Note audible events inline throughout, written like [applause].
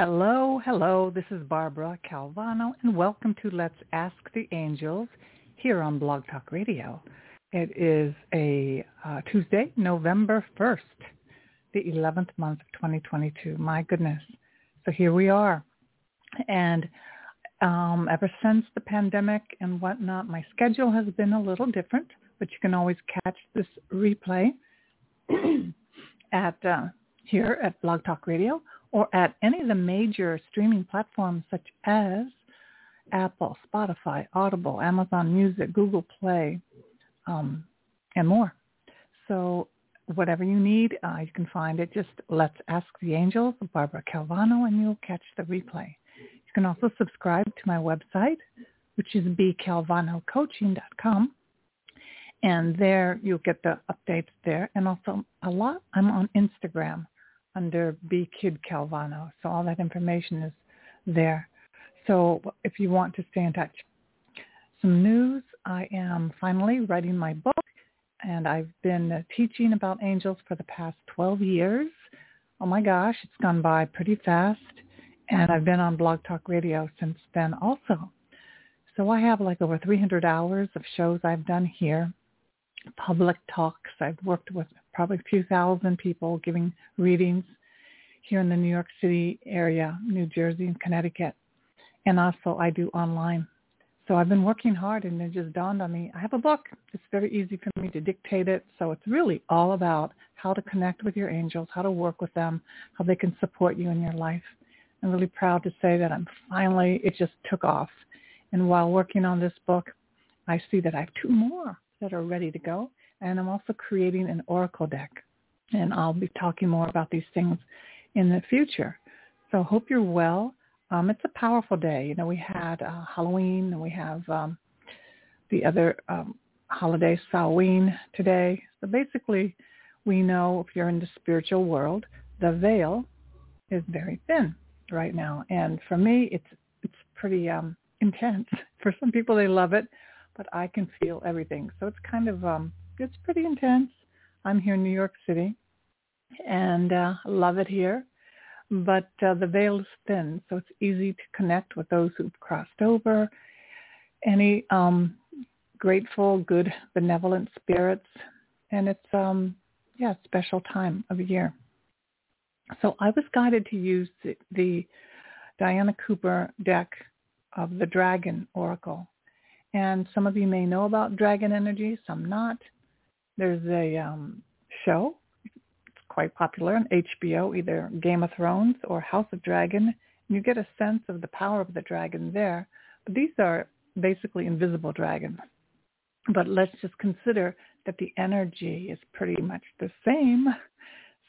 Hello, hello. This is Barbara Calvano, and welcome to Let's Ask the Angels here on Blog Talk Radio. It is a uh, Tuesday, November 1st, the 11th month of 2022. My goodness. So here we are. And um, ever since the pandemic and whatnot, my schedule has been a little different, but you can always catch this replay [clears throat] at uh, here at Blog Talk Radio or at any of the major streaming platforms such as Apple, Spotify, Audible, Amazon Music, Google Play, um, and more. So whatever you need, uh, you can find it. Just Let's Ask the Angels, Barbara Calvano, and you'll catch the replay. You can also subscribe to my website, which is bcalvanocoaching.com. And there you'll get the updates there. And also a lot, I'm on Instagram under B Kidd Calvano. So all that information is there. So if you want to stay in touch. Some news. I am finally writing my book and I've been teaching about angels for the past 12 years. Oh my gosh, it's gone by pretty fast. And I've been on Blog Talk Radio since then also. So I have like over 300 hours of shows I've done here, public talks. I've worked with probably a few thousand people giving readings here in the New York City area, New Jersey and Connecticut. And also I do online. So I've been working hard and it just dawned on me, I have a book. It's very easy for me to dictate it. So it's really all about how to connect with your angels, how to work with them, how they can support you in your life. I'm really proud to say that I'm finally, it just took off. And while working on this book, I see that I have two more that are ready to go. And I'm also creating an oracle deck. And I'll be talking more about these things in the future. So hope you're well. Um, it's a powerful day. You know, we had uh, Halloween and we have um, the other um, holiday, Samhain, today. So basically, we know if you're in the spiritual world, the veil is very thin right now. And for me, it's it's pretty um, intense. [laughs] For some people, they love it, but I can feel everything. So it's kind of um, it's pretty intense. I'm here in New York City, and uh, love it here. But uh, the veil is thin, so it's easy to connect with those who've crossed over. Any um, grateful, good, benevolent spirits, and it's um, yeah, special time of year. So I was guided to use the, the Diana Cooper deck of the Dragon Oracle. And some of you may know about dragon energy, some not. There's a um, show. It's quite popular on HBO, either Game of Thrones or House of Dragon. You get a sense of the power of the dragon there. But these are basically invisible dragons. But let's just consider that the energy is pretty much the same.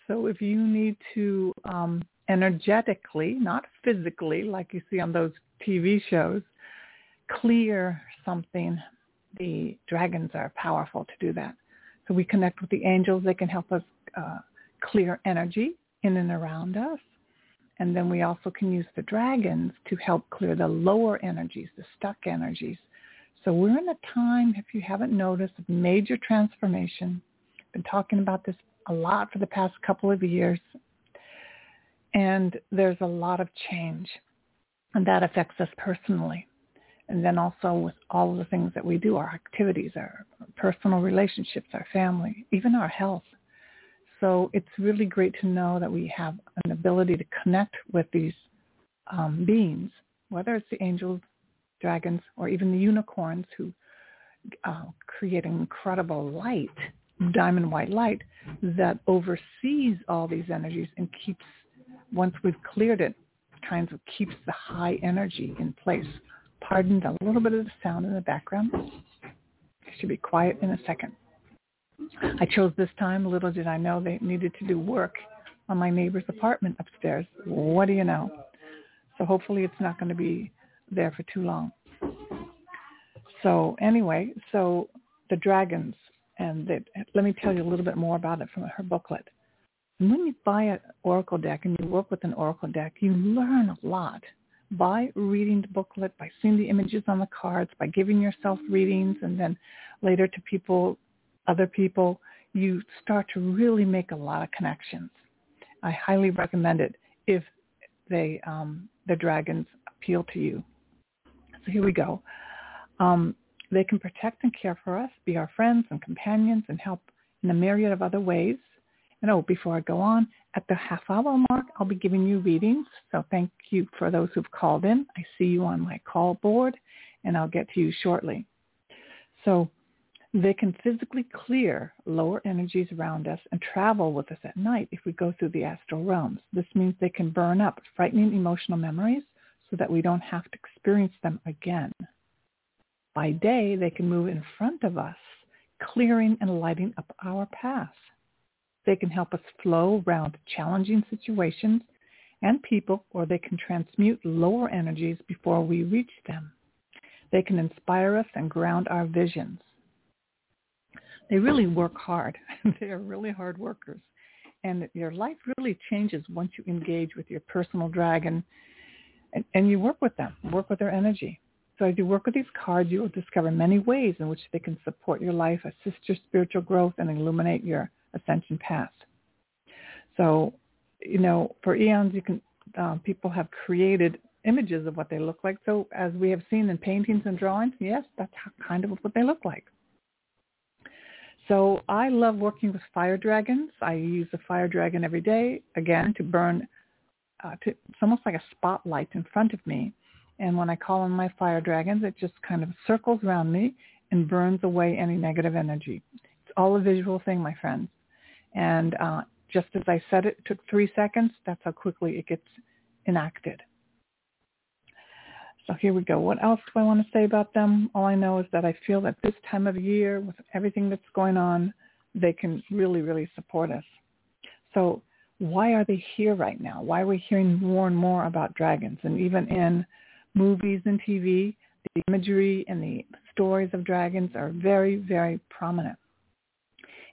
So if you need to um, energetically, not physically, like you see on those TV shows, clear something, the dragons are powerful to do that. So we connect with the angels. They can help us uh, clear energy in and around us. And then we also can use the dragons to help clear the lower energies, the stuck energies. So we're in a time, if you haven't noticed, of major transformation. Been talking about this a lot for the past couple of years. And there's a lot of change. And that affects us personally and then also with all of the things that we do, our activities, our personal relationships, our family, even our health. So it's really great to know that we have an ability to connect with these um, beings, whether it's the angels, dragons, or even the unicorns who uh, create incredible light, diamond white light, that oversees all these energies and keeps once we've cleared it, kind of keeps the high energy in place. Pardon a little bit of the sound in the background. It should be quiet in a second. I chose this time. Little did I know they needed to do work on my neighbor's apartment upstairs. What do you know? So hopefully it's not going to be there for too long. So anyway, so the dragons, and they, let me tell you a little bit more about it from her booklet. And when you buy an oracle deck and you work with an oracle deck, you learn a lot by reading the booklet, by seeing the images on the cards, by giving yourself readings, and then later to people, other people, you start to really make a lot of connections. I highly recommend it if they um, the dragons appeal to you. So here we go. Um, they can protect and care for us, be our friends and companions, and help in a myriad of other ways. And oh, before I go on, at the half hour mark, I'll be giving you readings. So thank you for those who've called in. I see you on my call board, and I'll get to you shortly. So they can physically clear lower energies around us and travel with us at night if we go through the astral realms. This means they can burn up frightening emotional memories so that we don't have to experience them again. By day, they can move in front of us, clearing and lighting up our path. They can help us flow around challenging situations and people, or they can transmute lower energies before we reach them. They can inspire us and ground our visions. They really work hard. [laughs] they are really hard workers. And your life really changes once you engage with your personal dragon and, and you work with them, work with their energy. So as you work with these cards, you will discover many ways in which they can support your life, assist your spiritual growth, and illuminate your ascension path. So, you know, for eons, you can uh, people have created images of what they look like. So as we have seen in paintings and drawings, yes, that's how, kind of what they look like. So I love working with fire dragons. I use a fire dragon every day, again, to burn, uh, to, it's almost like a spotlight in front of me. And when I call on my fire dragons, it just kind of circles around me and burns away any negative energy. It's all a visual thing, my friends. And uh, just as I said it, it took three seconds. That's how quickly it gets enacted. So here we go. What else do I want to say about them? All I know is that I feel that this time of year, with everything that's going on, they can really, really support us. So why are they here right now? Why are we hearing more and more about dragons? And even in movies and TV, the imagery and the stories of dragons are very, very prominent.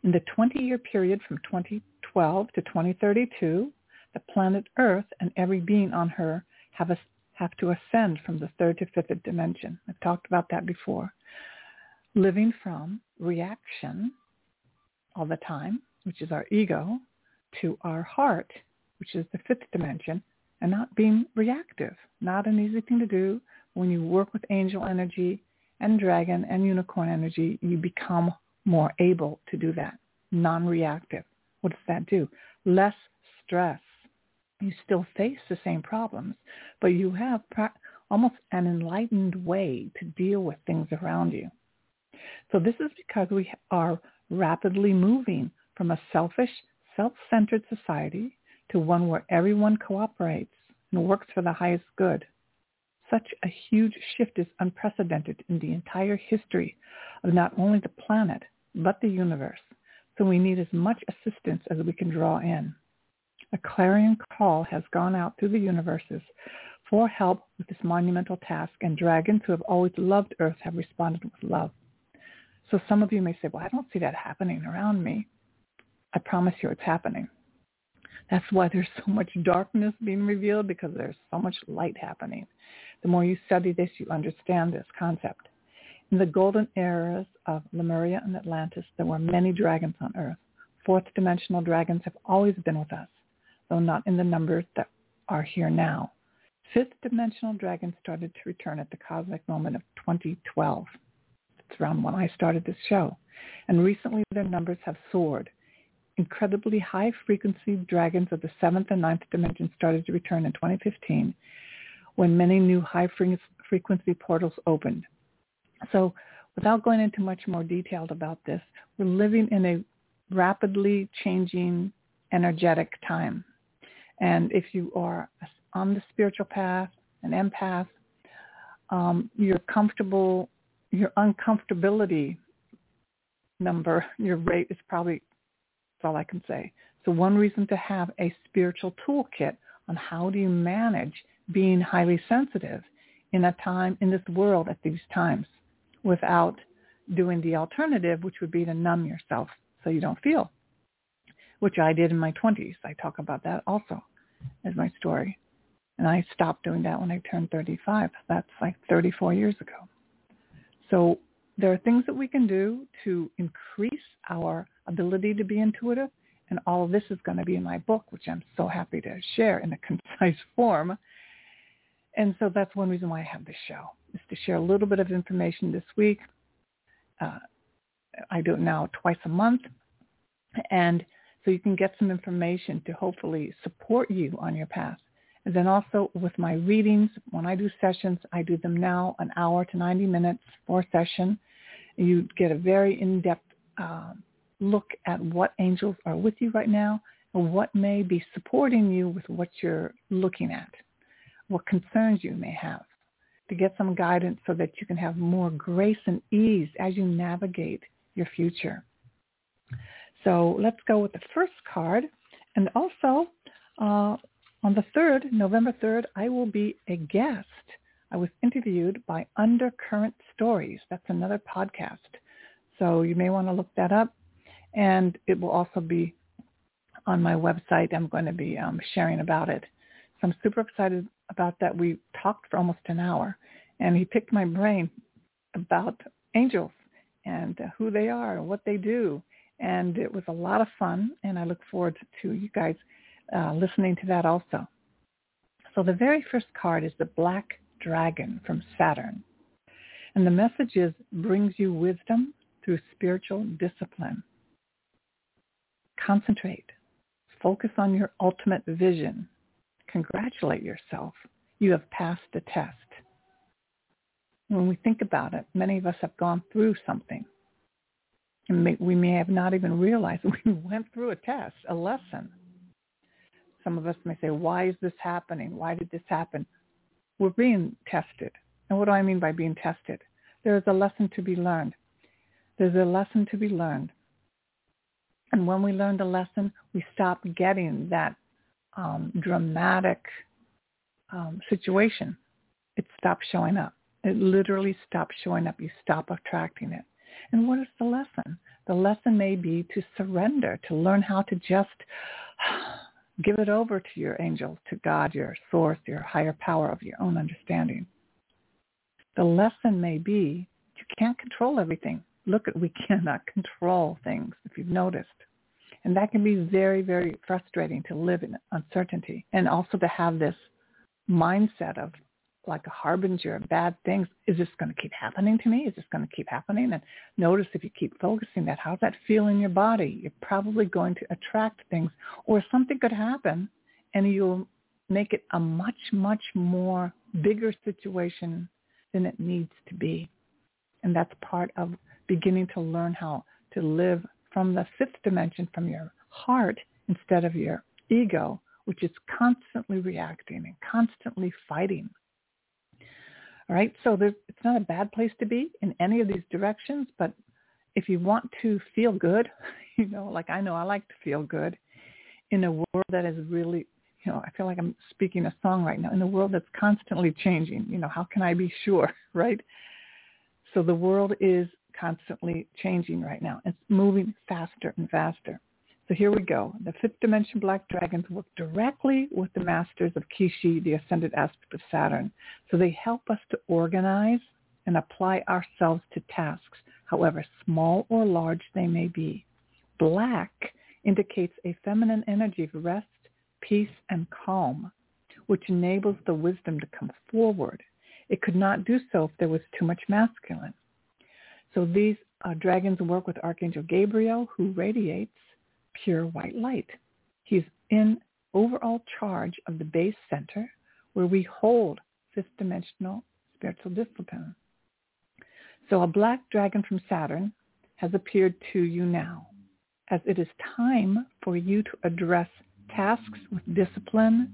In the 20-year period from 2012 to 2032, the planet Earth and every being on her have a have to ascend from the third to fifth dimension. I've talked about that before. Living from reaction all the time, which is our ego, to our heart, which is the fifth dimension, and not being reactive. Not an easy thing to do. When you work with angel energy and dragon and unicorn energy, you become more able to do that, non-reactive. What does that do? Less stress, you still face the same problems, but you have almost an enlightened way to deal with things around you. So this is because we are rapidly moving from a selfish, self-centered society to one where everyone cooperates and works for the highest good. Such a huge shift is unprecedented in the entire history of not only the planet, but the universe. So we need as much assistance as we can draw in. A clarion call has gone out through the universes for help with this monumental task, and dragons who have always loved Earth have responded with love. So some of you may say, well, I don't see that happening around me. I promise you it's happening. That's why there's so much darkness being revealed because there's so much light happening. The more you study this, you understand this concept. In the golden eras of Lemuria and Atlantis, there were many dragons on Earth. Fourth dimensional dragons have always been with us though not in the numbers that are here now. Fifth dimensional dragons started to return at the cosmic moment of 2012. It's around when I started this show. And recently their numbers have soared. Incredibly high frequency dragons of the seventh and ninth dimension started to return in 2015 when many new high frequency portals opened. So without going into much more detail about this, we're living in a rapidly changing energetic time And if you are on the spiritual path, an empath, um, you're comfortable, your uncomfortability number, your rate is probably, that's all I can say. So one reason to have a spiritual toolkit on how do you manage being highly sensitive in a time in this world at these times without doing the alternative, which would be to numb yourself so you don't feel, which I did in my 20s. I talk about that also as my story. And I stopped doing that when I turned 35. That's like 34 years ago. So there are things that we can do to increase our ability to be intuitive. And all of this is going to be in my book, which I'm so happy to share in a [laughs] concise form. And so that's one reason why I have this show, is to share a little bit of information this week. Uh, I do it now twice a month. And so you can get some information to hopefully support you on your path. And then also with my readings, when I do sessions, I do them now an hour to 90 minutes for a session. You get a very in-depth uh, look at what angels are with you right now and what may be supporting you with what you're looking at, what concerns you may have to get some guidance so that you can have more grace and ease as you navigate your future. So let's go with the first card. And also, uh, on the 3rd, November 3rd, I will be a guest. I was interviewed by Undercurrent Stories. That's another podcast. So you may want to look that up. And it will also be on my website. I'm going to be um, sharing about it. So I'm super excited about that. We talked for almost an hour. And he picked my brain about angels and who they are and what they do. And it was a lot of fun. And I look forward to you guys uh, listening to that also. So the very first card is the Black Dragon from Saturn. And the message is brings you wisdom through spiritual discipline. Concentrate. Focus on your ultimate vision. Congratulate yourself. You have passed the test. When we think about it, many of us have gone through something. And we may have not even realized [laughs] we went through a test, a lesson. Some of us may say, why is this happening? Why did this happen? We're being tested. And what do I mean by being tested? There is a lesson to be learned. There's a lesson to be learned. And when we learn the lesson, we stop getting that um, dramatic um, situation. It stops showing up. It literally stops showing up. You stop attracting it. And what is the lesson? The lesson may be to surrender, to learn how to just [sighs] Give it over to your angels, to God, your source, your higher power of your own understanding. The lesson may be you can't control everything. Look, at we [laughs] cannot control things, if you've noticed. And that can be very, very frustrating to live in uncertainty and also to have this mindset of like a harbinger of bad things. Is this going to keep happening to me? Is this going to keep happening? And notice if you keep focusing that, how's that feel in your body? You're probably going to attract things or something could happen and you'll make it a much, much more bigger situation than it needs to be. And that's part of beginning to learn how to live from the fifth dimension, from your heart instead of your ego, which is constantly reacting and constantly fighting all right, so it's not a bad place to be in any of these directions, but if you want to feel good, [laughs] you know, like I know I like to feel good in a world that is really, you know, I feel like I'm speaking a song right now, in a world that's constantly changing, you know, how can I be sure, [laughs] right? So the world is constantly changing right now. It's moving faster and faster. So here we go. The fifth dimension black dragons work directly with the masters of Kishi, the ascended aspect of Saturn. So they help us to organize and apply ourselves to tasks, however small or large they may be. Black indicates a feminine energy of rest, peace, and calm, which enables the wisdom to come forward. It could not do so if there was too much masculine. So these uh, dragons work with Archangel Gabriel, who radiates pure white light. He's in overall charge of the base center where we hold fifth dimensional spiritual discipline. So a black dragon from Saturn has appeared to you now as it is time for you to address tasks with discipline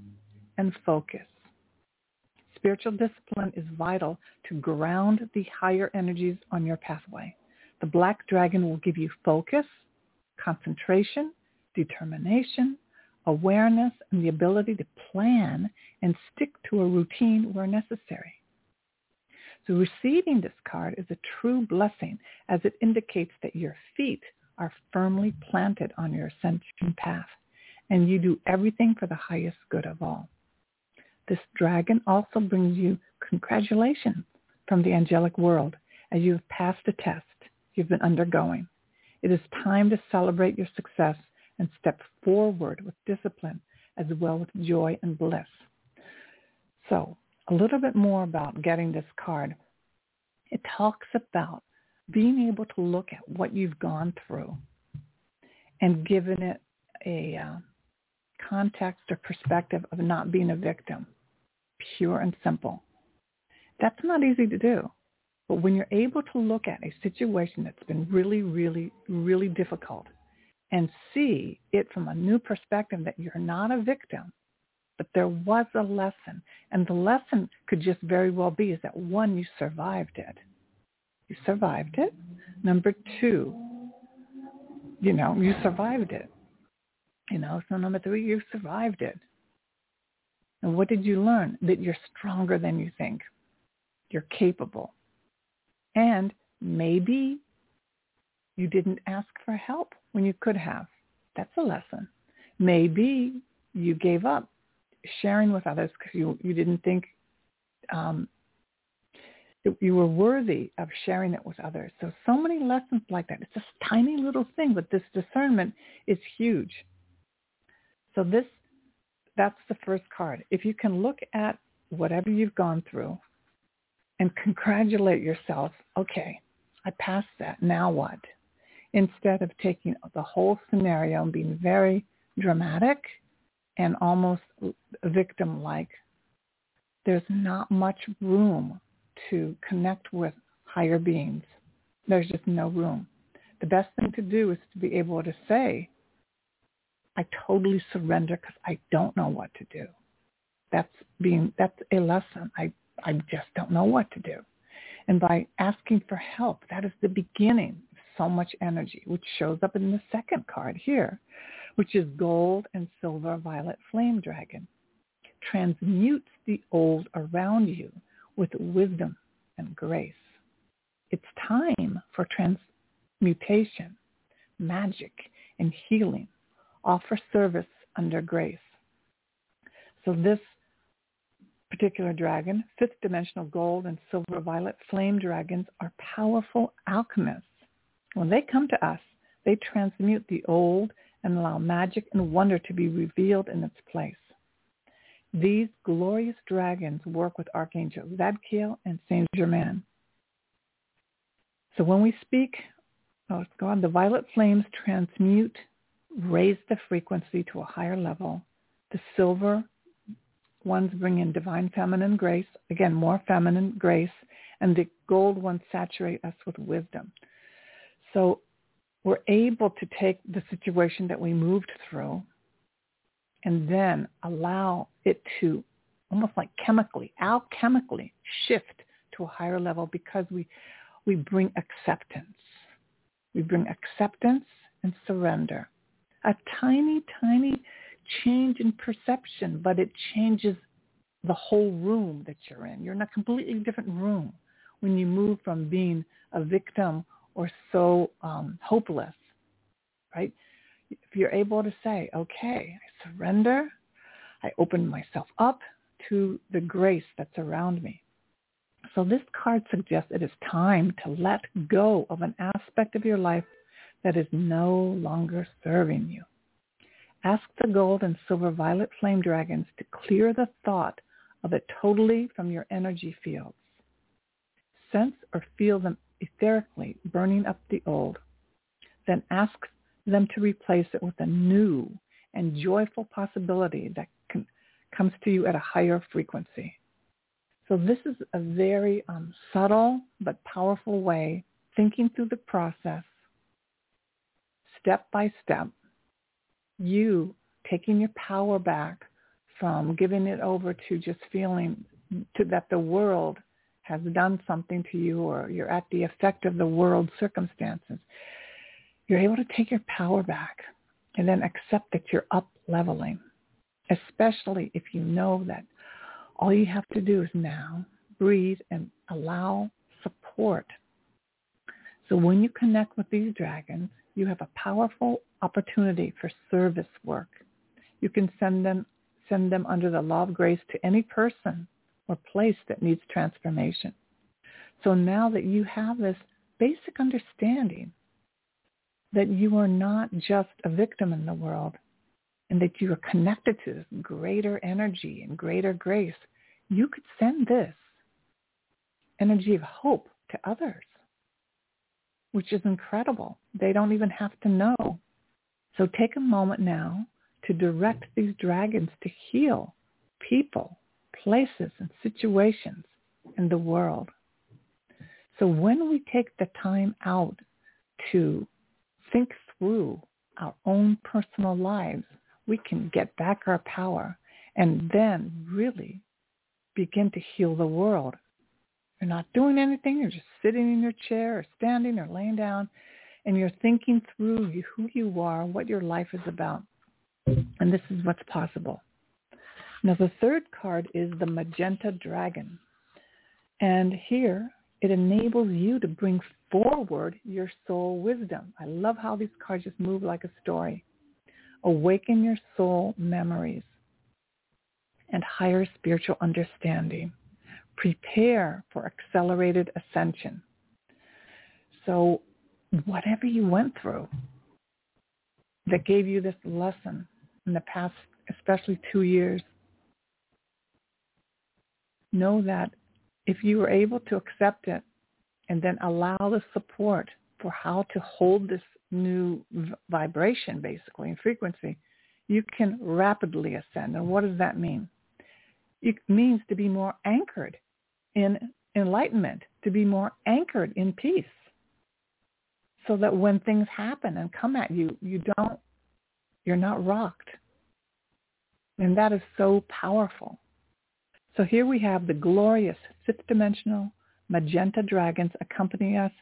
and focus. Spiritual discipline is vital to ground the higher energies on your pathway. The black dragon will give you focus, concentration, determination, awareness, and the ability to plan and stick to a routine where necessary. So receiving this card is a true blessing as it indicates that your feet are firmly planted on your ascension path and you do everything for the highest good of all. This dragon also brings you congratulations from the angelic world as you have passed a test you've been undergoing. It is time to celebrate your success and step forward with discipline as well with joy and bliss. So a little bit more about getting this card. It talks about being able to look at what you've gone through and giving it a uh, context or perspective of not being a victim, pure and simple. That's not easy to do. But when you're able to look at a situation that's been really, really, really difficult and see it from a new perspective that you're not a victim, but there was a lesson. And the lesson could just very well be is that one, you survived it. You survived it. Number two, you know, you survived it. You know, so number three, you survived it. And what did you learn? That you're stronger than you think. You're capable. And maybe you didn't ask for help when you could have. That's a lesson. Maybe you gave up sharing with others because you, you didn't think um, you were worthy of sharing it with others. So, so many lessons like that. It's a tiny little thing, but this discernment is huge. So this, that's the first card. If you can look at whatever you've gone through and congratulate yourself, okay, I passed that. Now what? instead of taking the whole scenario and being very dramatic and almost victim-like. There's not much room to connect with higher beings. There's just no room. The best thing to do is to be able to say, I totally surrender because I don't know what to do. That's being that's a lesson. I I just don't know what to do. And by asking for help, that is the beginning of so much energy, which shows up in the second card here, which is gold and silver violet flame dragon. Transmutes the old around you with wisdom and grace. It's time for transmutation, magic, and healing. Offer service under grace. So this particular dragon, fifth dimensional gold and silver violet flame dragons are powerful alchemists when they come to us, they transmute the old and allow magic and wonder to be revealed in its place. These glorious dragons work with Archangel Zadkiel and Saint Germain. So when we speak, oh, let's go on, the violet flames transmute, raise the frequency to a higher level. The silver ones bring in divine feminine grace, again, more feminine grace, and the gold ones saturate us with wisdom. So we're able to take the situation that we moved through and then allow it to almost like chemically, alchemically shift to a higher level because we, we bring acceptance. We bring acceptance and surrender. A tiny, tiny change in perception, but it changes the whole room that you're in. You're in a completely different room when you move from being a victim or so um, hopeless, right? If you're able to say, okay, I surrender, I open myself up to the grace that's around me. So this card suggests it is time to let go of an aspect of your life that is no longer serving you. Ask the gold and silver violet flame dragons to clear the thought of it totally from your energy fields. Sense or feel them etherically burning up the old. Then ask them to replace it with a new and joyful possibility that can, comes to you at a higher frequency. So this is a very um, subtle but powerful way, thinking through the process, step by step, you taking your power back from giving it over to just feeling to that the world has done something to you or you're at the effect of the world's circumstances, you're able to take your power back and then accept that you're up leveling, especially if you know that all you have to do is now breathe and allow support. So when you connect with these dragons, you have a powerful opportunity for service work. You can send them send them under the law of grace to any person or place that needs transformation. So now that you have this basic understanding that you are not just a victim in the world and that you are connected to this greater energy and greater grace, you could send this energy of hope to others, which is incredible. They don't even have to know. So take a moment now to direct these dragons to heal people, places, and situations in the world. So when we take the time out to think through our own personal lives, we can get back our power and then really begin to heal the world. You're not doing anything. You're just sitting in your chair or standing or laying down and you're thinking through who you are, what your life is about. And this is what's possible. Now the third card is the Magenta Dragon. And here it enables you to bring forward your soul wisdom. I love how these cards just move like a story. Awaken your soul memories and higher spiritual understanding. Prepare for accelerated ascension. So whatever you went through that gave you this lesson in the past, especially two years, know that if you are able to accept it and then allow the support for how to hold this new vibration, basically, and frequency, you can rapidly ascend. And what does that mean? It means to be more anchored in enlightenment, to be more anchored in peace so that when things happen and come at you, you don't, you're not rocked. And that is so powerful. So here we have the glorious fifth dimensional magenta dragons accompanying us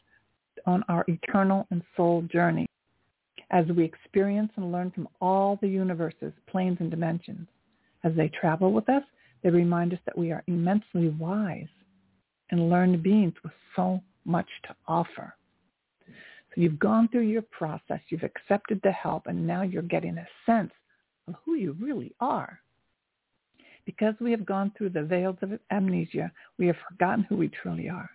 on our eternal and soul journey as we experience and learn from all the universes, planes, and dimensions. As they travel with us, they remind us that we are immensely wise and learned beings with so much to offer. So you've gone through your process, you've accepted the help, and now you're getting a sense of who you really are. Because we have gone through the veils of amnesia, we have forgotten who we truly are.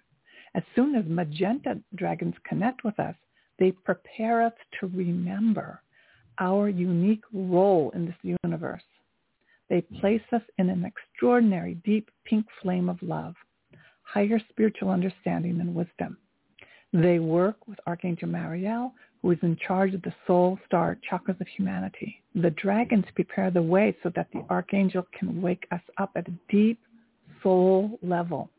As soon as magenta dragons connect with us, they prepare us to remember our unique role in this universe. They place us in an extraordinary deep pink flame of love, higher spiritual understanding and wisdom. They work with Archangel Mariel, who is in charge of the soul star chakras of humanity. The dragons prepare the way so that the archangel can wake us up at a deep soul level.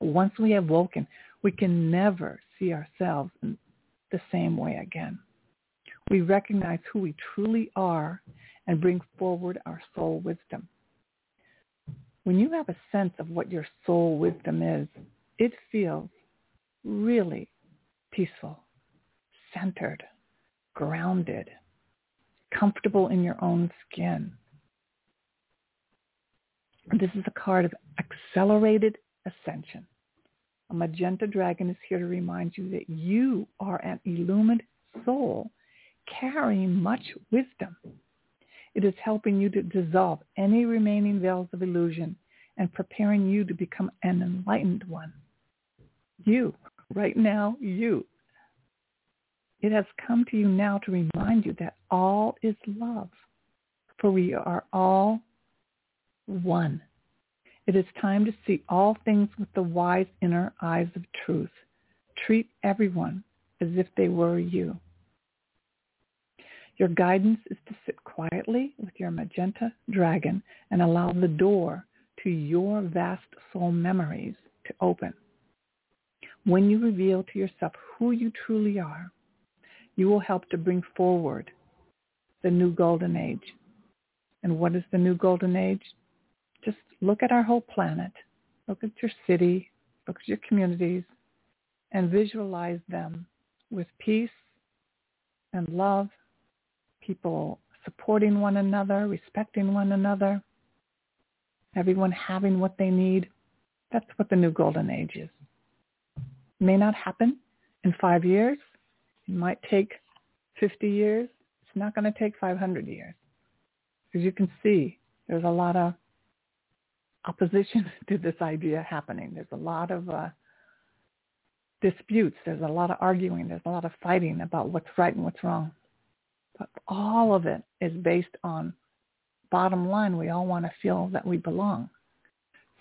Once we have woken, we can never see ourselves in the same way again. We recognize who we truly are and bring forward our soul wisdom. When you have a sense of what your soul wisdom is, it feels really peaceful, centered, grounded, comfortable in your own skin. This is a card of accelerated ascension. A magenta dragon is here to remind you that you are an illumined soul carrying much wisdom. It is helping you to dissolve any remaining veils of illusion and preparing you to become an enlightened one. You right now, you. It has come to you now to remind you that all is love, for we are all one. It is time to see all things with the wise inner eyes of truth. Treat everyone as if they were you. Your guidance is to sit quietly with your magenta dragon and allow the door to your vast soul memories to open. When you reveal to yourself who you truly are, you will help to bring forward the new golden age. And what is the new golden age? Just look at our whole planet. Look at your city. Look at your communities and visualize them with peace and love, people supporting one another, respecting one another, everyone having what they need. That's what the new golden age is. It may not happen in five years. It might take 50 years. It's not going to take 500 years. As you can see, there's a lot of opposition [laughs] to this idea happening. There's a lot of uh, disputes. There's a lot of arguing. There's a lot of fighting about what's right and what's wrong. But all of it is based on bottom line. We all want to feel that we belong.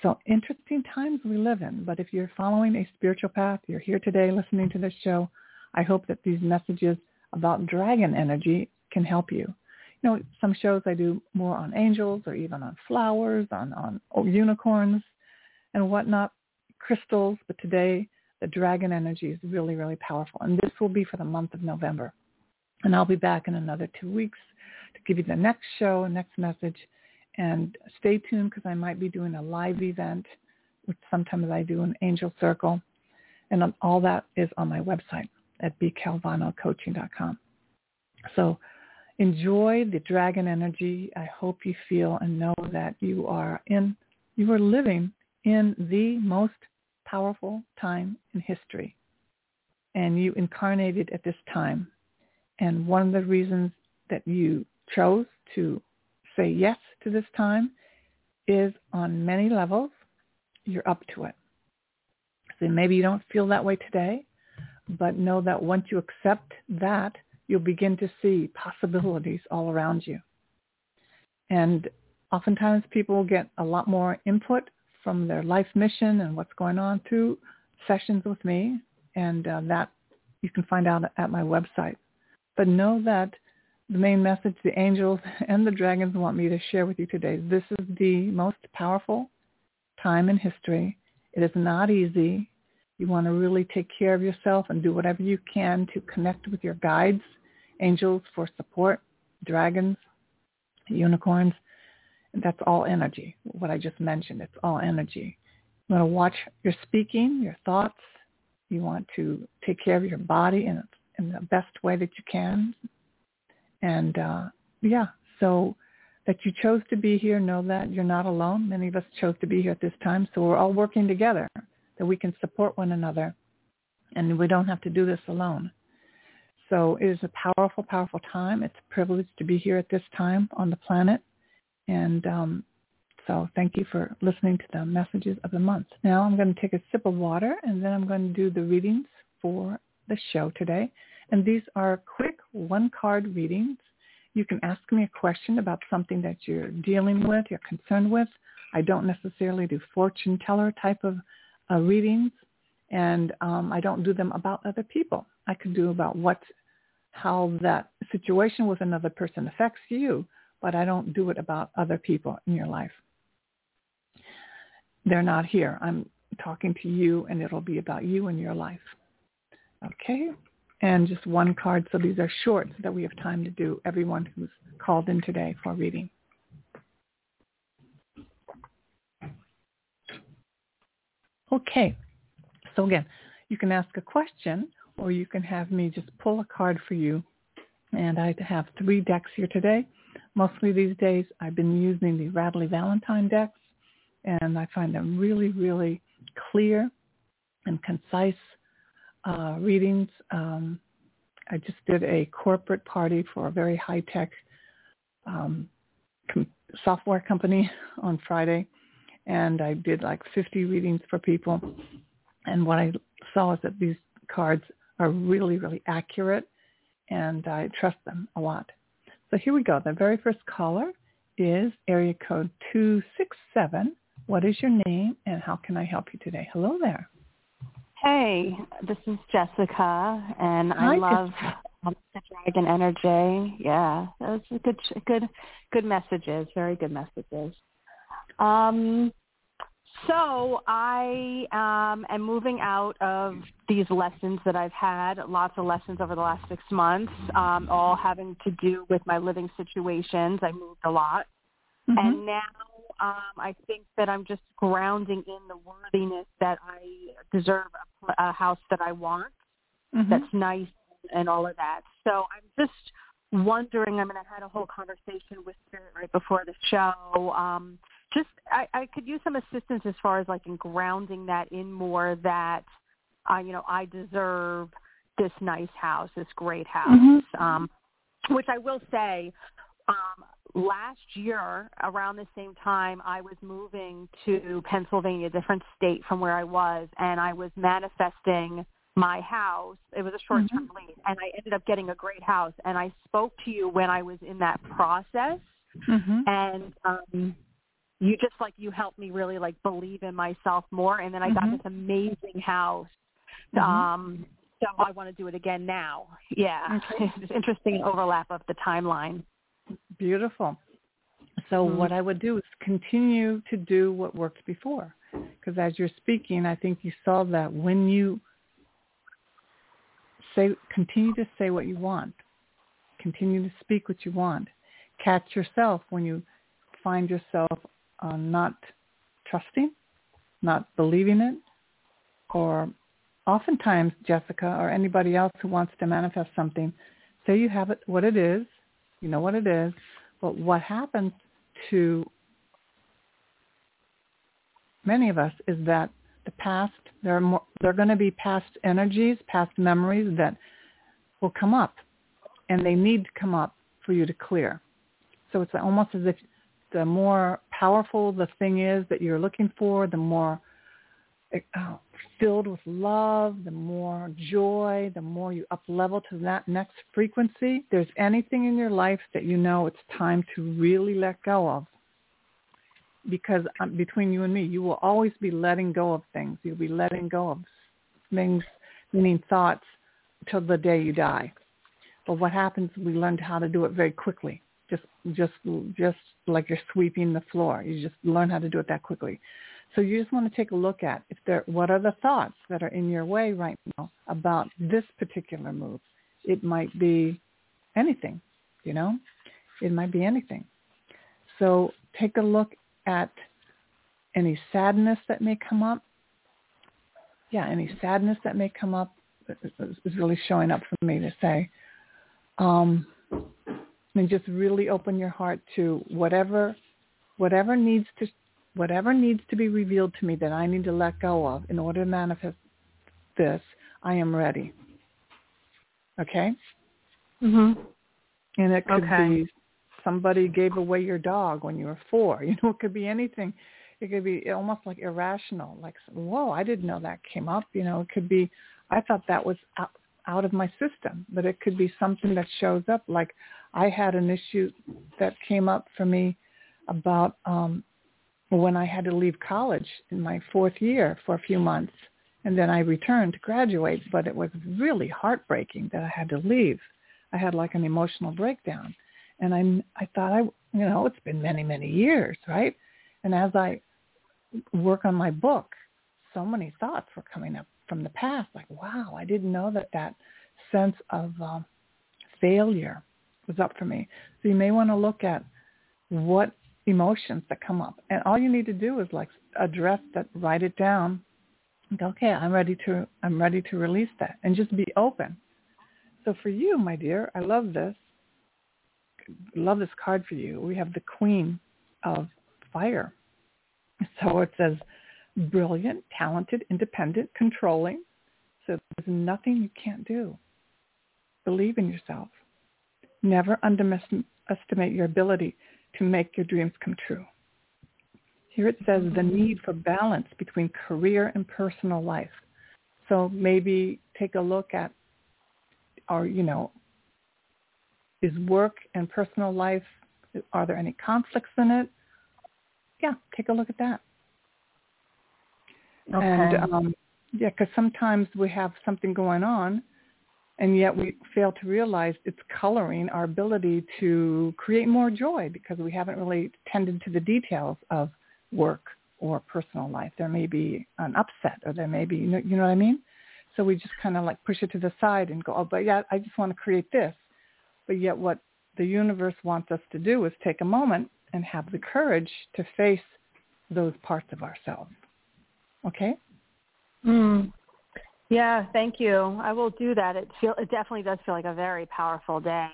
So interesting times we live in. But if you're following a spiritual path, you're here today listening to this show, I hope that these messages about dragon energy can help you. You know, some shows I do more on angels or even on flowers, on, on unicorns and whatnot, crystals. But today the dragon energy is really, really powerful. And this will be for the month of November. And I'll be back in another two weeks to give you the next show, and next message. And stay tuned because I might be doing a live event, which sometimes I do an angel circle. And all that is on my website at bcalvanocoaching.com. So enjoy the dragon energy. I hope you feel and know that you are in, you are living in the most powerful time in history. And you incarnated at this time. And one of the reasons that you chose to say yes to this time is on many levels, you're up to it. So maybe you don't feel that way today, but know that once you accept that, you'll begin to see possibilities all around you. And oftentimes people get a lot more input from their life mission and what's going on through sessions with me. And uh, that you can find out at my website. But know that the main message the angels and the dragons want me to share with you today, this is the most powerful time in history. It is not easy. You want to really take care of yourself and do whatever you can to connect with your guides, angels for support, dragons, unicorns, that's all energy, what I just mentioned. It's all energy. You want to watch your speaking, your thoughts. You want to take care of your body in, in the best way that you can. And uh, yeah, so that you chose to be here, know that you're not alone. Many of us chose to be here at this time. So we're all working together, that we can support one another. And we don't have to do this alone. So it is a powerful, powerful time. It's a privilege to be here at this time on the planet. And um, so thank you for listening to the messages of the month. Now I'm going to take a sip of water and then I'm going to do the readings for the show today. And these are quick one-card readings. You can ask me a question about something that you're dealing with, you're concerned with. I don't necessarily do fortune teller type of uh, readings, and um, I don't do them about other people. I can do about what, how that situation with another person affects you, but I don't do it about other people in your life. They're not here. I'm talking to you and it'll be about you and your life. Okay? And just one card. So these are short so that we have time to do everyone who's called in today for reading. Okay. So again, you can ask a question or you can have me just pull a card for you. And I have three decks here today. Mostly these days I've been using the Radleigh Valentine decks and I find them really, really clear and concise uh, readings. Um, I just did a corporate party for a very high-tech um, com- software company [laughs] on Friday, and I did like 50 readings for people. And what I saw is that these cards are really, really accurate, and I trust them a lot. So here we go. The very first caller is area code 267. What is your name and how can I help you today? Hello there. Hey, this is Jessica, and Hi, I love um, the Dragon Energy. Yeah, those are good, good, good messages. Very good messages. Um, so I um, am moving out of these lessons that I've had, lots of lessons over the last six months, um, all having to do with my living situations. I moved a lot. Mm-hmm. And now um, I think that I'm just grounding in the worthiness that I deserve a, a house that I want, mm-hmm. that's nice and all of that. So I'm just wondering. I mean, I had a whole conversation with Spirit right before the show. Um, just I, I could use some assistance as far as like in grounding that in more that uh, you know I deserve this nice house, this great house. Mm-hmm. Um, which I will say, um, last year around the same time I was moving to Pennsylvania, a different state from where I was, and I was manifesting my house. It was a short-term mm-hmm. lease, and I ended up getting a great house. And I spoke to you when I was in that process, mm-hmm. and um, you just like you helped me really like believe in myself more. And then I mm-hmm. got this amazing house. Mm-hmm. Um, so I want to do it again now. Yeah, okay. [laughs] it's interesting overlap of the timeline. Beautiful. So mm-hmm. what I would do is continue to do what worked before. Because as you're speaking, I think you saw that when you say, continue to say what you want, continue to speak what you want, catch yourself when you find yourself uh, not trusting, not believing it, or oftentimes, Jessica, or anybody else who wants to manifest something, say you have it, what it is, you know what it is, but what happens to many of us is that the past, there are more, there are going to be past energies, past memories that will come up, and they need to come up for you to clear. So it's almost as if the more powerful the thing is that you're looking for, the more uh, filled with love, the more joy, the more you up level to that next frequency, there's anything in your life that you know it's time to really let go of. Because um, between you and me, you will always be letting go of things. You'll be letting go of things, meaning thoughts, till the day you die. But what happens? We learned how to do it very quickly. Just, just, just like you're sweeping the floor. You just learn how to do it that quickly. So you just want to take a look at if there, what are the thoughts that are in your way right now about this particular move. It might be anything, you know, it might be anything. So take a look at any sadness that may come up. Yeah, any sadness that may come up is really showing up for me to say. Um, and just really open your heart to whatever whatever needs to whatever needs to be revealed to me that I need to let go of in order to manifest this, I am ready. Okay? Mhm. And it could okay. be somebody gave away your dog when you were 4. [laughs] You know, it could be anything. It could be almost like irrational, like, whoa, I didn't know that came up. You know, it could be, I thought that was out, out of my system, but it could be something that shows up. Like I had an issue that came up for me about um, when I had to leave college in my fourth year for a few months. And then I returned to graduate, but it was really heartbreaking that I had to leave. I had like an emotional breakdown. And I, I thought, I, you know, it's been many, many years, right? And as I work on my book, so many thoughts were coming up from the past. Like, wow, I didn't know that that sense of um, failure was up for me. So you may want to look at what emotions that come up. And all you need to do is like address that, write it down. Go, okay, I'm ready to I'm ready to release that and just be open. So for you, my dear, I love this. Love this card for you. We have the Queen of Fire. So it says brilliant, talented, independent, controlling. So there's nothing you can't do. Believe in yourself. Never underestimate your ability to make your dreams come true. Here it says the need for balance between career and personal life. So maybe take a look at, or, you know, is work and personal life, are there any conflicts in it? Yeah, take a look at that. Okay. And um, yeah, because sometimes we have something going on and yet we fail to realize it's coloring our ability to create more joy because we haven't really tended to the details of work or personal life. There may be an upset or there may be, you know, what I mean? So we just kind of like push it to the side and go, oh, but yeah, I just want to create this. But yet what the universe wants us to do is take a moment and have the courage to face those parts of ourselves. Okay? Mm. Yeah, thank you. I will do that. It feel it definitely does feel like a very powerful day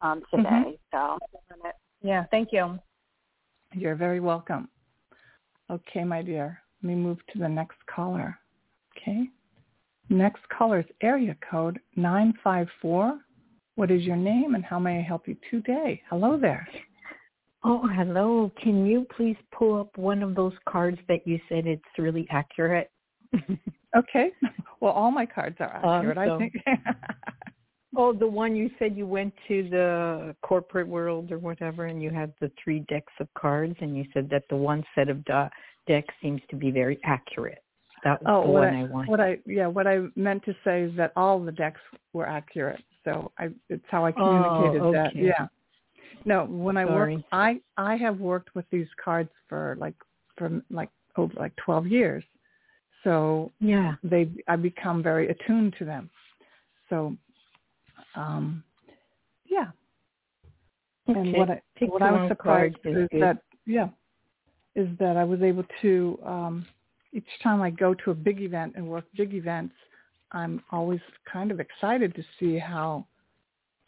um, today. Mm-hmm. So yeah, thank you. You're very welcome. Okay, my dear. Let me move to the next caller. Okay. Next caller's area code 954. What is your name and how may I help you today? Hello there. Oh, hello. Can you please pull up one of those cards that you said it's really accurate? [laughs] okay. [laughs] Well, all my cards are accurate, um, so, I think. [laughs] oh, the one you said you went to the corporate world or whatever and you had the three decks of cards and you said that the one set of decks seems to be very accurate. That was oh, the one I, I wanted. What I yeah, what I meant to say is that all the decks were accurate. So I it's how I communicated oh, okay. that. Yeah. No, when I work, I I have worked with these cards for like for like over like twelve years, so yeah, they I become very attuned to them. So, um, yeah. Okay. And what I what I was surprised is that yeah, is that I was able to um, each time I go to a big event and work big events, I'm always kind of excited to see how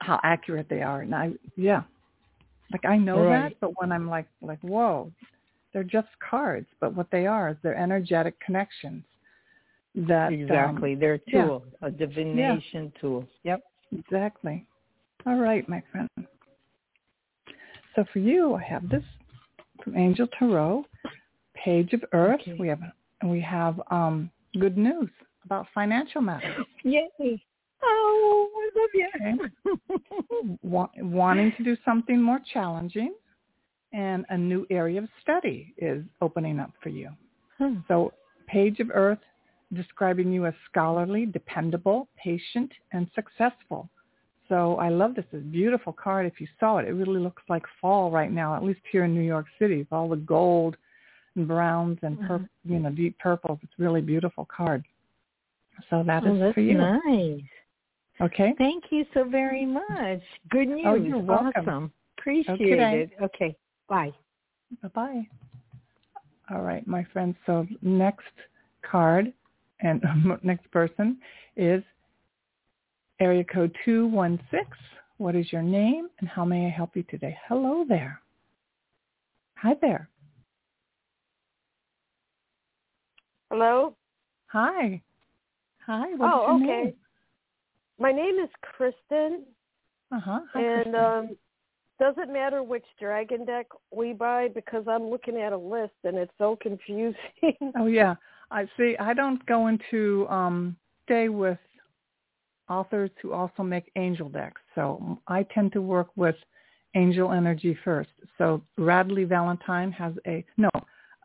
how accurate they are. And I yeah, like I know right. that, but when I'm like like whoa, they're just cards, but what they are is they're energetic connections. That exactly, um, they're a tool, yeah. a divination yeah. tool. Yep, exactly. All right, my friend. So for you, I have this from Angel Tarot, Page of Earth. Okay. We have we have um, good news about financial matters. [laughs] Yay! Oh, I love you. wanting to do something more challenging and a new area of study is opening up for you. Hmm. So Page of Earth describing you as scholarly, dependable, patient, and successful. So I love this. This beautiful card. If you saw it, it really looks like fall right now, at least here in New York City, with all the gold and browns and pur- mm-hmm. you know deep purples. It's really beautiful card. So that oh, is for you. Nice. Okay. Thank you so very much. Good news. Oh, you're welcome. Awesome. Appreciate okay. it. Okay. Bye. Bye-bye. All right, my friends. So next card and [laughs] next person is area code 216. What is your name and how may I help you today? Hello there. Hi there. Hello? Hi. Hi. What oh, your okay. Name? My name is Kristen. Uh-huh. Hi, and Kristen. um does it matter which dragon deck we buy because I'm looking at a list and it's so confusing. oh yeah. I see I don't go into um stay with authors who also make angel decks. So I tend to work with angel energy first. So Radleigh Valentine has a no,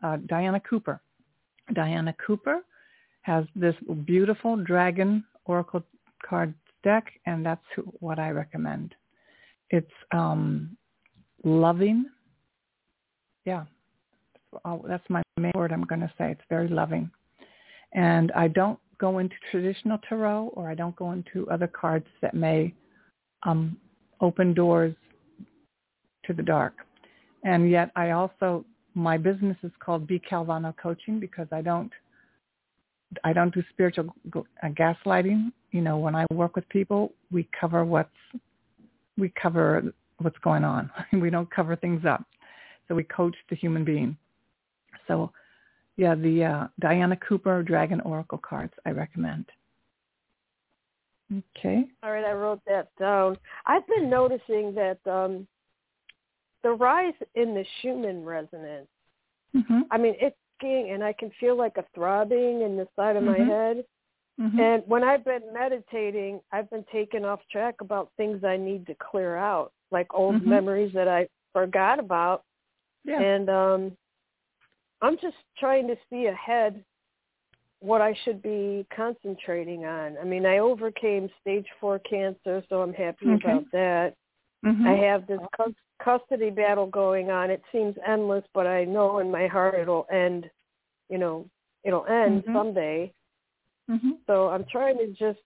uh, Diana Cooper. Diana Cooper has this beautiful dragon oracle card deck, and that's what I recommend. It's um, loving. Yeah, that's my main word I'm going to say. It's very loving. And I don't go into traditional tarot or I don't go into other cards that may um, open doors to the dark. And yet I also, my business is called B. Calvano Coaching because I don't I don't do spiritual uh, gaslighting. You know, when I work with people, we cover what's we cover what's going on. [laughs] we don't cover things up. So we coach the human being. So, yeah, the uh, Diana Cooper Dragon Oracle cards I recommend. Okay. All right, I wrote that down. I've been noticing that um, the rise in the Schumann resonance. Mm-hmm. I mean, it's getting, and I can feel like a throbbing in the side of mm-hmm. my head. Mm-hmm. And when I've been meditating, I've been taken off track about things I need to clear out, like old mm-hmm. memories that I forgot about. Yeah. And um I'm just trying to see ahead what I should be concentrating on. I mean, I overcame stage 4 cancer, so I'm happy okay. about that. Mm-hmm. I have this custody battle going on. It seems endless, but I know in my heart it'll end. You know, it'll end mm-hmm. someday. Mm-hmm. So I'm trying to just,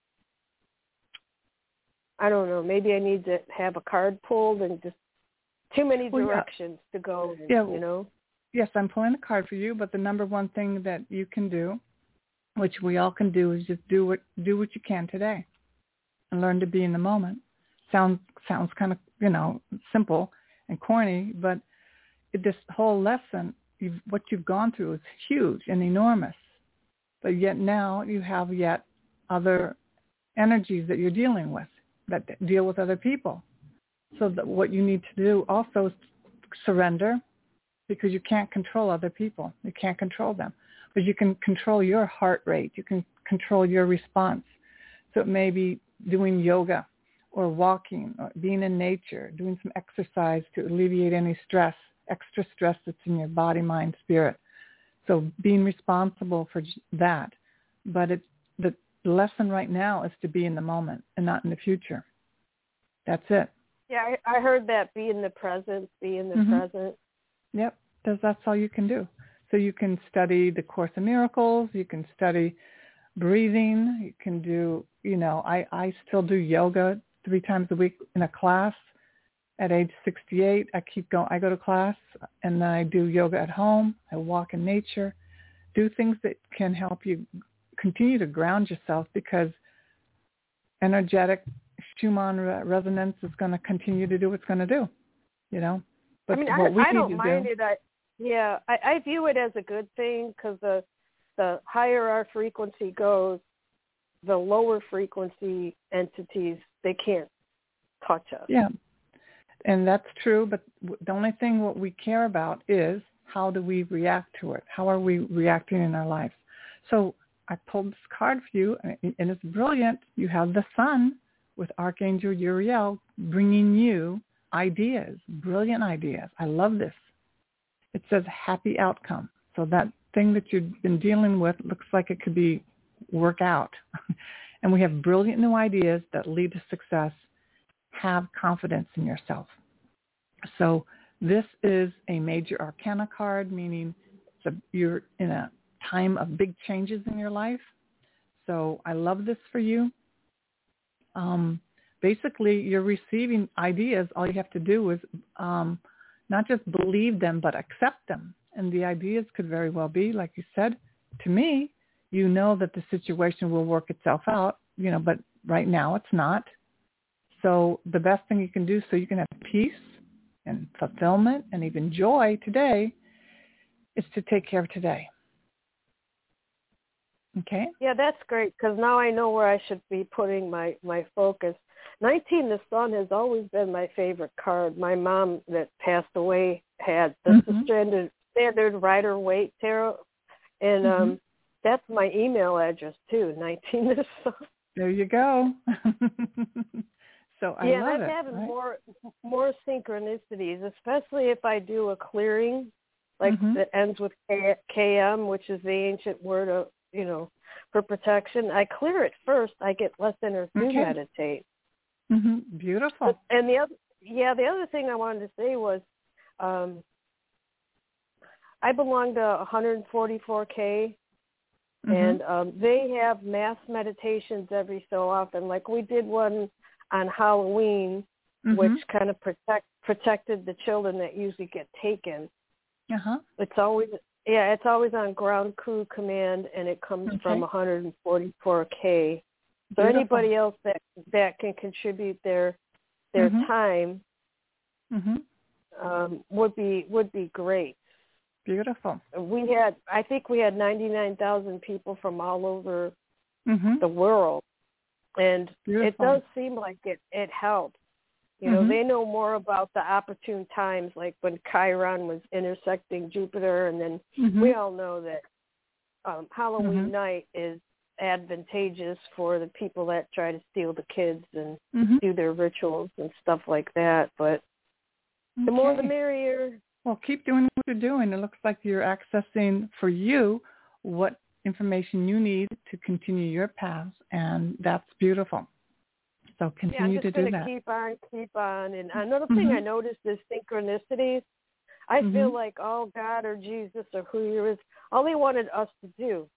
I don't know, maybe I need to have a card pulled and just too many Well, yeah. directions to go. in, Yeah. You know. Yes, I'm pulling a card for you, but the number one thing that you can do, which we all can do, is just do what do what you can today, and learn to be in the moment. Sounds sounds kind of you know simple and corny, but this whole lesson, you've, what you've gone through is huge and enormous. But yet now you have yet other energies that you're dealing with that deal with other people. So what you need to do also is surrender because you can't control other people. You can't control them. But you can control your heart rate. You can control your response. So it may be doing yoga or walking or being in nature, doing some exercise to alleviate any stress, extra stress that's in your body, mind, spirit. So being responsible for that. But it's the lesson right now is to be in the moment and not in the future. That's it. Yeah, I, I heard that. Be in the present. Be in the Mhm. present. Yep, that's, that's all you can do. So you can study the Course in Miracles. You can study breathing. You can do, you know, I, I still do yoga three times a week in a class. At age 68, I keep going. I go to class and then I do yoga at home. I walk in nature. Do things that can help you continue to ground yourself because energetic Schumann resonance is going to continue to do what it's going to do, you know. But I mean, what I, we I need don't to mind do, it. I, yeah, I, I view it as a good thing because the the higher our frequency goes, the lower frequency entities they can't touch us. Yeah, and that's true. But the only thing what we care about is how do we react to it? How are we reacting in our lives? So I pulled this card for you, and and it's brilliant. You have the sun with Archangel Uriel bringing you ideas, brilliant ideas. I love this. It says happy outcome. So that thing that you've been dealing with looks like it could be work out. [laughs] and we have brilliant new ideas that lead to success. Have confidence in yourself. So this is a major arcana card, meaning a, you're in a time of big changes in your life. So I love this for you. Um, basically, you're receiving ideas. All you have to do is um, not just believe them, but accept them. And the ideas could very well be, like you said, to me, you know that the situation will work itself out, you know, but right now it's not. So the best thing you can do so you can have peace and fulfillment and even joy today is to take care of today. Okay? Yeah, that's great because now I know where I should be putting my my focus. Nineteen, the sun has always been my favorite card. My mom that passed away had this Mhm. standard standard Rider Waite tarot, and Mm-hmm. um that's my email address too. [laughs] Nineteen, the sun. There you go. [laughs] so I yeah, love I'm it. having right? more more synchronicities, especially if I do a clearing, like Mhm. that ends with K- KM, which is the ancient word of you know for protection. I clear it first. I get less energy Okay. meditate. hmm Beautiful. But, and the other, yeah, the other thing I wanted to say was, um, I belong to 144K, Mhm. and um, they have mass meditations every so often. Like we did one on Halloween, Mhm. which kind of protect protected the children that usually get taken. uh-huh. It's always yeah, it's always on ground crew command, and it comes from 144K. So Beautiful. anybody else that that can contribute their their Mhm. time Mhm. um, would be would be great. Beautiful. We had I think we had 99,000 people from all over Mhm. the world, and it does seem like it it helps. You know, Mhm. they know more about the opportune times, like when Chiron was intersecting Jupiter, and then Mhm. we all know that um, Halloween Mhm. night is advantageous for the people that try to steal the kids and Mhm. do their rituals and stuff like that. But the more the merrier. Well, keep doing what you're doing. It looks like you're accessing for you what information you need to continue your path, and that's beautiful. So Yeah, continue just to do that. keep on, keep on. And another thing I Mhm. noticed is synchronicities. I feel Mhm. like oh God or Jesus or who he is, all they wanted us to do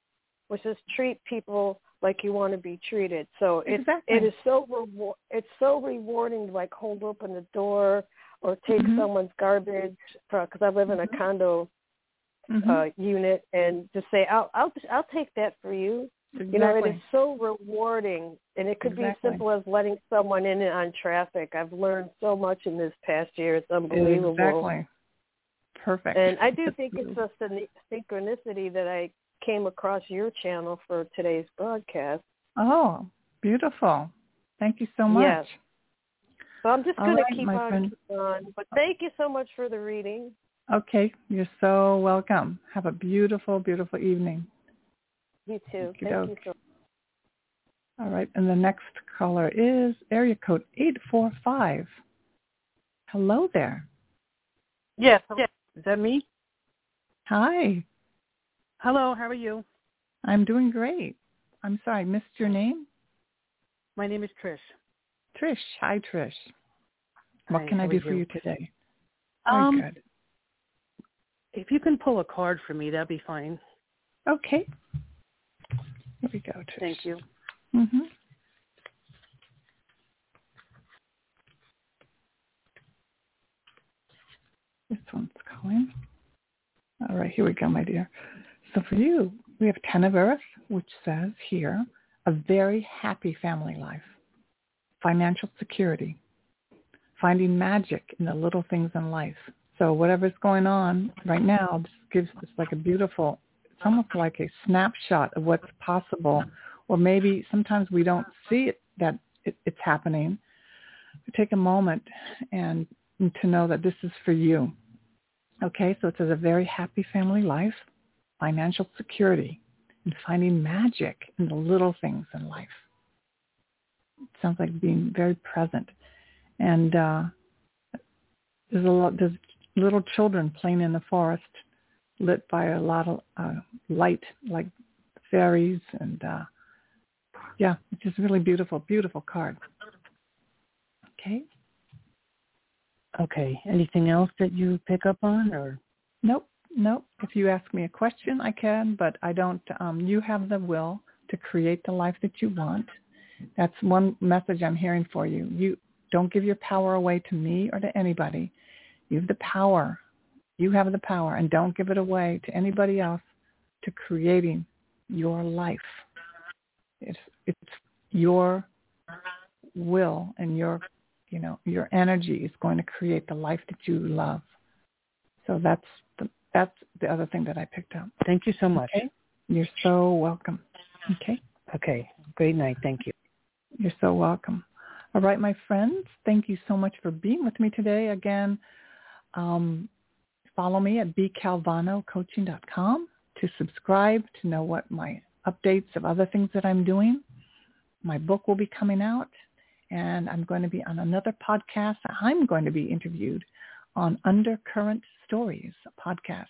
was just treat people like you want to be treated. So it Exactly. it is so rewar- it's so rewarding to like hold open the door or take Mhm. someone's garbage because I live in a Mhm. condo Mhm. uh unit and just say I'll I'll I'll take that for you. exactly. You know, it is so rewarding and it could be as simple as letting someone in on traffic. I've learned so much in this past year. It's unbelievable. Exactly. Perfect. And I do [laughs] think it's just a synchronicity that I came across your channel for today's broadcast. Oh, beautiful. Thank you so much. Yes. So I'm just going to keep on, keep on. But thank you so much for the reading. Okay, you're so welcome. Have a beautiful, beautiful evening. You too. Okey Thank you so All right, and the next caller is area code 845. Hello there. Yes. Yes. Is that me? Hi. Hello. How are you? I'm doing great. I'm sorry, I missed your name? My name is Trish. Trish. Hi, Trish. What Hi, can I do for you today? Um, Very good. If you can pull a card for me, that'd be fine. Okay. Here we go, Trish. Thank you. Mm-hmm. This one's calling. All right, here we go, my dear. So for you, we have Ten of Earth, which says here, a very happy family life, financial security, finding magic in the little things in life. So whatever's going on right now just gives us like a beautiful, it's almost like a snapshot of what's possible or maybe sometimes we don't see it that it, it's happening. We take a moment and, to know that this is for you. Okay, so it says a very happy family life, financial security, and finding magic in the little things in life. It sounds like being very present. And uh, there's a lot. There's little children playing in the forest, lit by a lot of uh, light, like fairies and. Uh, yeah, it's just really beautiful, beautiful card. Okay. Okay. Anything else that you pick up on, or Nope, nope. If you ask me a question, I can, but I don't. Um, you have the will to create the life that you want. That's one message I'm hearing for you. You don't give your power away to me or to anybody. You have the power. You have the power, and don't give it away to anybody else to creating your life. It's it's your will and your you know your energy is going to create the life that you love. So that's the that's the other thing that I picked up. thank you so much. Okay. You're so welcome. Okay. Okay. Great night. Thank you. You're so welcome. All right, my friends. Thank you so much for being with me today. Again, um, follow me at bcalvanocoaching.com to subscribe to know what my updates of other things that I'm doing. My book will be coming out, and I'm going to be on another podcast. I'm going to be interviewed on Undercurrent Stories podcast,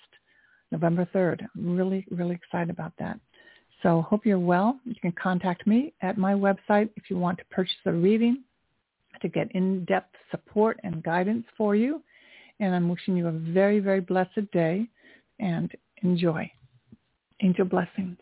November 3rd. I'm really, really excited about that. So hope you're well. You can contact me at my website if you want to purchase a reading to get in-depth support and guidance for you. And I'm wishing you a very, very blessed day and enjoy. Angel blessings.